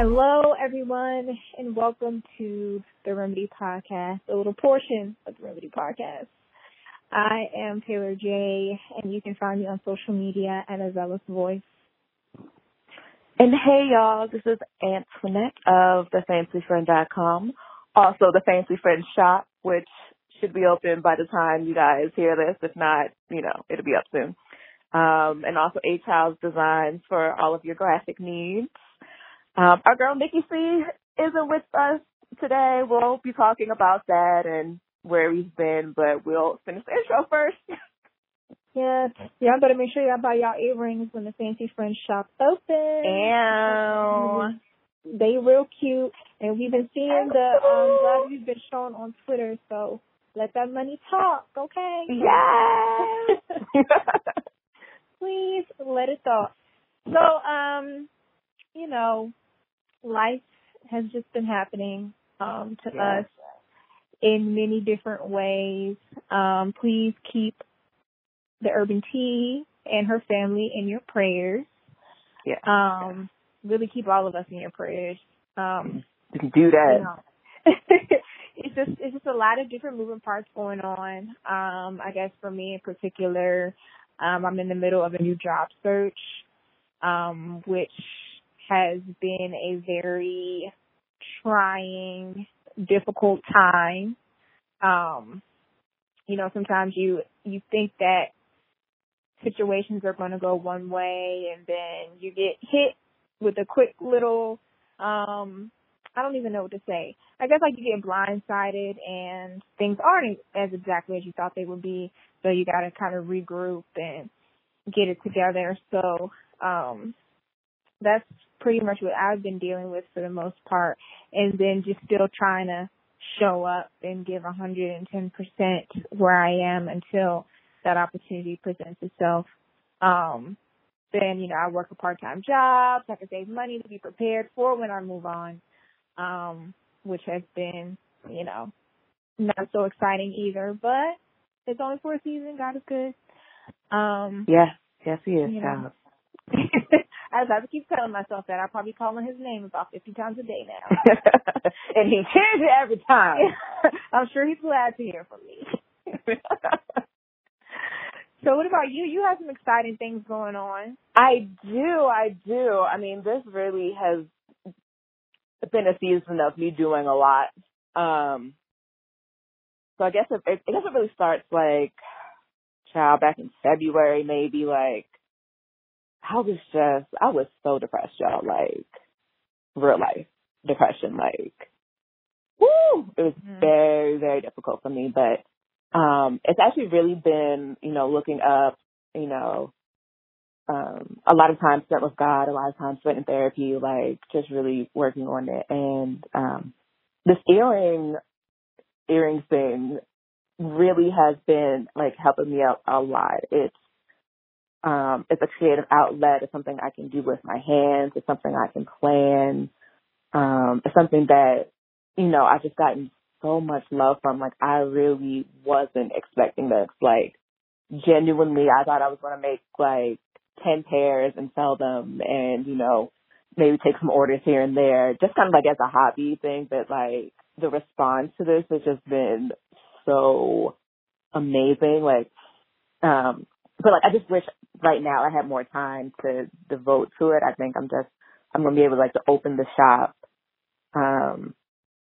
Hello, everyone, and welcome to the Remedy Podcast, a little portion of the Remedy Podcast. I am Taylor Jay, and you can find me on social media at a zealous voice. And hey, y'all, this is Antoinette of thefancyfriend.com, also the Fancy Friend Shop, which should be open by the time you guys hear this. If not, you know, it'll be up soon. Um, and also H House Designs for all of your graphic needs. Um, our girl Nikki C isn't with us today. We'll be talking about that and where he's been, but we'll finish the intro first. Yeah, y'all better make sure y'all buy y'all earrings when the Fancy Friend shop open. Ew. They real cute, and we've been seeing the um glad we've been shown on Twitter. So let that money talk, okay? Yes. Please let it talk. So, um, you know, life has just been happening um, to Yes. us in many different ways. Um, please keep the Urban Tea and her family in your prayers. yeah. Um, really keep all of us in your prayers. Um, You do you that. know, it's just it's just a lot of different moving parts going on. Um, I guess for me in particular, um, I'm in the middle of a new job search, um, which has been a very trying, difficult time. Um, you know, sometimes you you think that situations are going to go one way, and then you get hit with a quick little um I don't even know what to say. I guess like you get blindsided and things aren't as exactly as you thought they would be. So you gotta kind of regroup and get it together. So, um, that's pretty much what I've been dealing with for the most part. And then just still trying to show up and give 110% where I am until that opportunity presents itself. Um, then, you know, I work a part-time job so I can save money to be prepared for when I move on um, which has been, you know, not so exciting either, but it's only for a season. God is good. Um, Yes. Yes, he is. You know. I just have to keep telling myself that. I'll probably call him his name about 50 times a day now. and he hears it every time. I'm sure he's glad to hear from me. So what about you? You have some exciting things going on. I do, I do. I mean, this really has been a season of me doing a lot. Um, so I guess it, I guess it really starts like, child, back in February, maybe like, I was just, I was so depressed, y'all, like, real life depression, like, woo! It was Mhm. very, very difficult for me, but, um, it's actually really been, you know, looking up, you know, um, a lot of time spent with God, a lot of time spent in therapy, like just really working on it. And um this earring earring thing really has been like helping me out a lot. It's um it's a creative outlet, it's something I can do with my hands, it's something I can plan. Um it's something that, you know, I've just gotten so much love from. Like I really wasn't expecting this. Like genuinely I thought I was gonna make like ten pairs and sell them and, you know, maybe take some orders here and there, just kind of like as a hobby thing, but like the response to this has just been so amazing. Like, um, but like I just wish right now I have more time to devote to it. I think I'm just, I'm to be able to like to open the shop, um,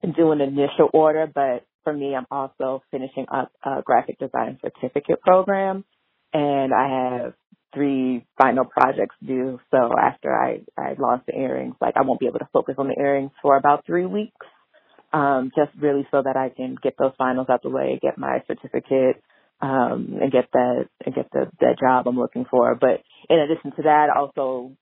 and do an initial order, but for me, I'm also finishing up a graphic design certificate program and I have three final projects due. So after I, I launch the earrings, like I won't be able to focus on the earrings for about three weeks. Um, just really so that I can get those finals out the way, get my certificate, um, and get that, get the, the job I'm looking for. But in addition to that, also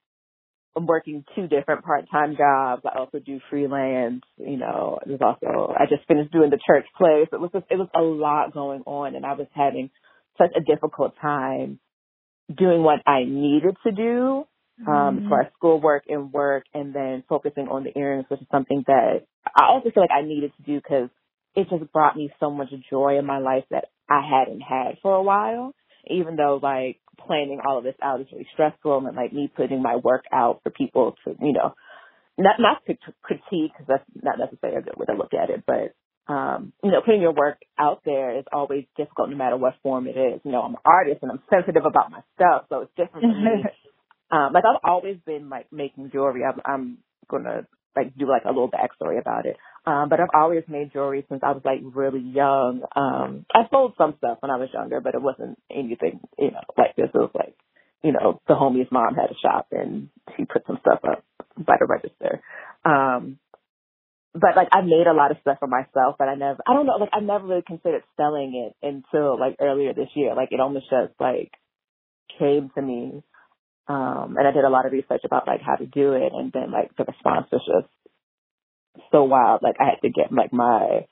I'm working two different part-time jobs. I also do freelance, you know, there's also, I just finished doing the church play. So it was just, it was a lot going on and I was having such a difficult time doing what I needed to do um, Mhm. for our schoolwork and work, and then focusing on the earrings, which is something that I also feel like I needed to do because it just brought me so much joy in my life that I hadn't had for a while. Even though like planning all of this out is really stressful, and like me putting my work out for people to, you know, not not to critique because that's not necessarily a good way to look at it, but um, you know, putting your work out there is always difficult no matter what form it is. You know, I'm an artist and I'm sensitive about my stuff, so it's different for me. um, like I've always been like making jewelry. I'm, I'm gonna like do like a little backstory about it. Um, but I've always made jewelry since I was like really young. Um, I sold some stuff when I was younger, but it wasn't anything, you know, like this. It was like, you know, the homie's mom had a shop and she put some stuff up by the register. Um, but like I made a lot of stuff for myself, but I never, I don't know, like I never really considered selling it until like earlier this year. Like it almost just like came to me. Um, and I did a lot of research about like how to do it and then like the response was just so wild. Like I had to get like my,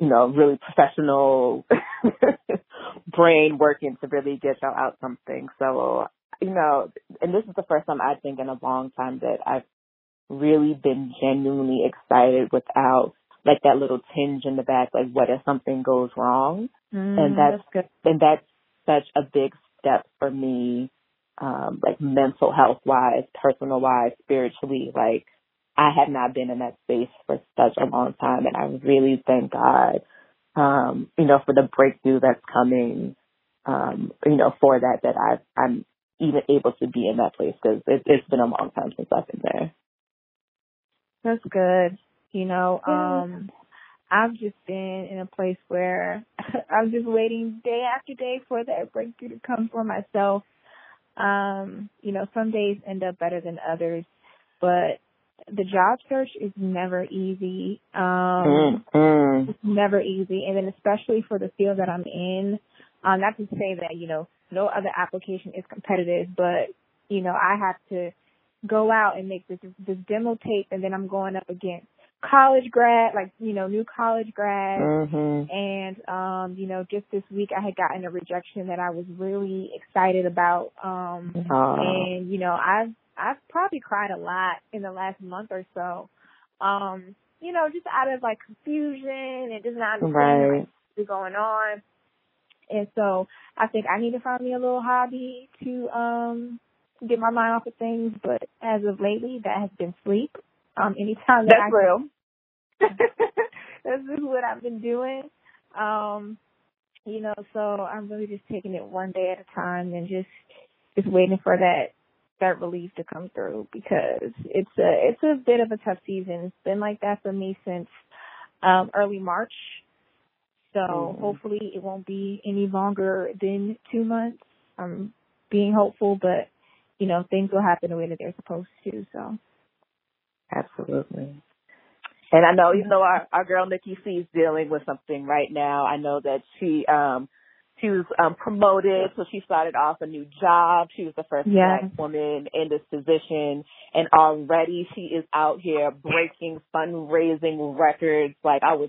you know, really professional brain working to really get out something. So, you know, and this is the first time I think in a long time that I've really been genuinely excited without like that little tinge in the back, like what if something goes wrong? Mm, and that's, that's good. and that's such a big step for me, um, like mental health wise, personal wise, spiritually. Like I have not been in that space for such a long time, and I really thank God, um, you know, for the breakthrough that's coming, um, you know, for that that I've I'm even able to be in that place because it, it's been a long time since I've been there. That's good. You know, um, I've just been in a place where I'm just waiting day after day for that breakthrough to come for myself. Um, you know, some days end up better than others, but the job search is never easy. Um, mm-hmm. it's never easy. And then especially for the field that I'm in, um, not to say that, you know, no other application is competitive, but, you know, I have to go out and make this this demo tape and then I'm going up against college grad like you know new college grad mm-hmm. and um you know just this week I had gotten a rejection that I was really excited about um and you know I've I've probably cried a lot in the last month or so um you know just out of like confusion and just not understanding right. what's going on and so I think I need to find me a little hobby to um get my mind off of things, but as of lately, that has been sleep. Um, anytime that That's I real. that's is what I've been doing. Um, you know, so I'm really just taking it one day at a time and just just waiting for that that relief to come through because it's a it's a bit of a tough season. It's been like that for me since um early March. So mm-hmm. hopefully it won't be any longer than two months. I'm being hopeful, but you know, things will happen the way that they're supposed to. So. Absolutely. And I know, even though our, our girl Nikki C is dealing with something right now, I know that she, um, she was um, promoted, so she started off a new job. She was the first yes. black woman in this position, and already she is out here breaking fundraising records. Like I was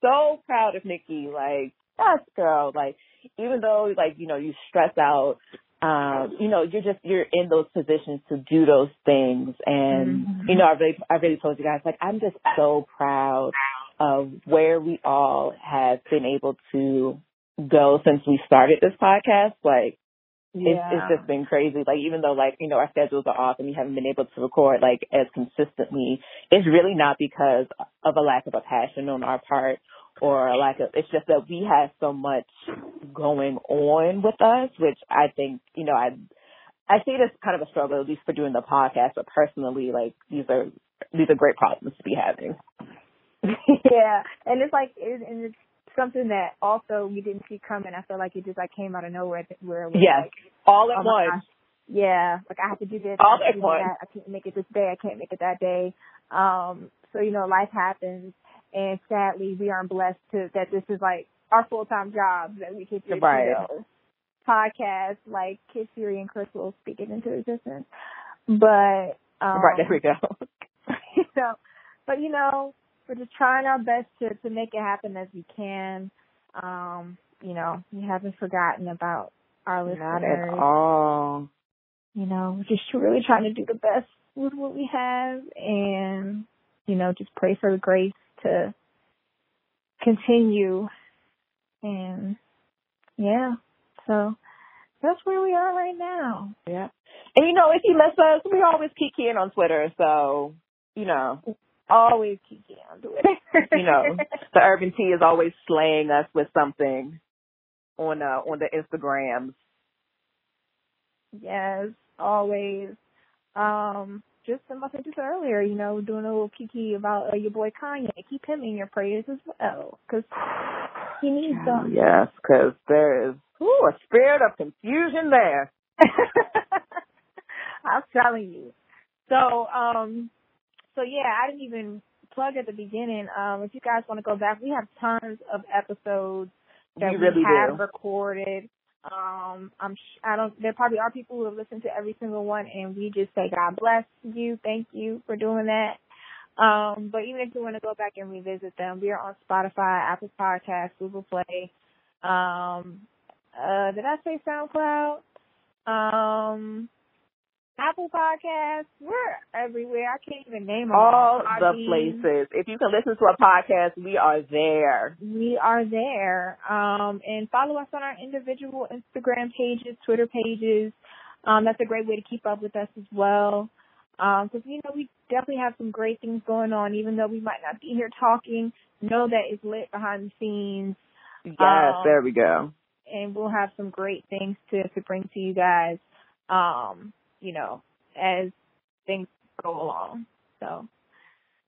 so proud of Nikki. Like yes, girl. Like even though like you know you stress out um, you know, you're just you're in those positions to do those things, and mm-hmm. you know, I really I really told you guys like I'm just so proud of where we all have been able to go since we started this podcast. Like, yeah. it's it's just been crazy. Like, even though like you know our schedules are off and we haven't been able to record like as consistently, it's really not because of a lack of a passion on our part or like a, it's just that we have so much going on with us, which I think, you know, I, I see this kind of a struggle, at least for doing the podcast, but personally, like, these are, these are great problems to be having. yeah. And it's like, it, and it's something that also we didn't see coming. I feel like it just like came out of nowhere where it was yes. like, all at oh once. Yeah, like I have to do this. All at once. That. I can't make it this day. I can't make it that day. Um, so you know, life happens, and sadly we aren't blessed to that this is like our full time jobs that we can do. right. you know, podcast like Kid Fury and Chris will speak it into existence. But um Right, there we go. you know but you know, we're just trying our best to, to make it happen as we can. Um, you know, we haven't forgotten about our listeners. Not at all. You know, we're just really trying to do the best with what we have and, you know, just pray for the grace to continue. And yeah, so that's where we are right now. Yeah. And you know, if you miss us, we always keep in on Twitter, so you know, always Kiki on Twitter. you know, the urban tea is always slaying us with something on uh on the Instagrams. Yes, always. Um, just in my just earlier, you know, doing a little kiki about uh, your boy Kanye. Keep him in your prayers as well, because he needs them. Yes, because there is ooh, a spirit of confusion there. I'm telling you. So, um, so yeah, I didn't even plug at the beginning. Um, if you guys want to go back, we have tons of episodes that we, really we have do. recorded. Um, I'm sh- I don't. There probably are people who have listened to every single one, and we just say God bless you, thank you for doing that. Um, but even if you want to go back and revisit them, we are on Spotify, Apple Podcasts, Google Play. Um, uh, did I say SoundCloud? Um, Apple Podcasts. We're everywhere. I can't even name all. the places. If you can listen to a podcast, we are there. We are there. Um, and follow us on our individual Instagram pages, Twitter pages. Um, that's a great way to keep up with us as well. Um, cause you know, we definitely have some great things going on, even though we might not be here talking, know that it's lit behind the scenes. Yes, Um, there we go. and we'll have some great things to, to bring to you guys, um, you know, as things go along. So,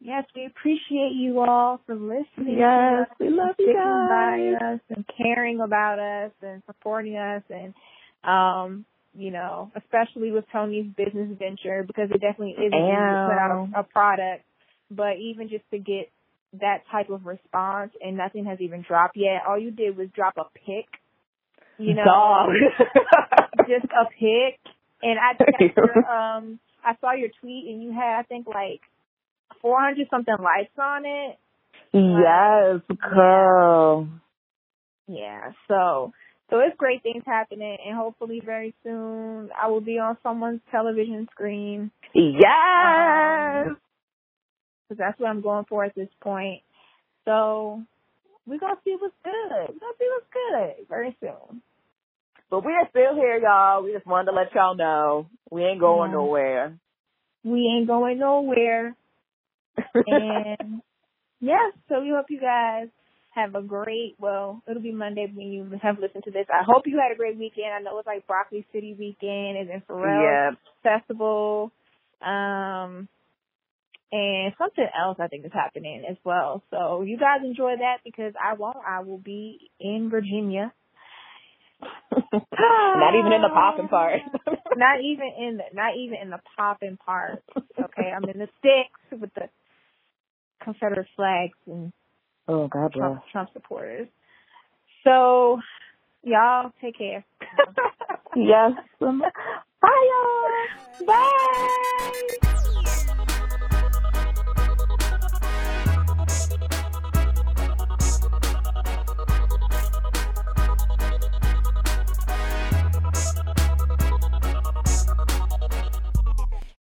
yes, we appreciate you all for listening. Yes, we love you guys. by us and caring about us and supporting us and, um, you know, especially with Tony's business venture because it definitely isn't easy to put out a, a product, but even just to get that type of response and nothing has even dropped yet. All you did was drop a pic, you know, just a pic. And I um, I saw your tweet and you had, I think, like 400 something likes on it. yes, girl. Yeah, so so it's great things happening, and hopefully very soon I will be on someone's television screen Yes. because that's what I'm going for at this point. So we're gonna see what's good. We're gonna see what's good very soon. But we are still here, y'all. We just wanted to let y'all know we ain't going Yeah. nowhere. We ain't going nowhere, and yes, so we hope you guys have a great. Well, it'll be Monday when you have listened to this. I hope you had a great weekend. I know it's like Broccoli City weekend and then Pharrell yeah. Festival. Um, and something else I think is happening as well. So you guys enjoy that because I won't. I will be in Virginia. Not even in the popping part. not even in the not even in the popping part. Okay, I'm in the sticks with the Confederate flags and oh, God. Trump, Trump supporters. So y'all take care. yes. Bye, y'all. Bye.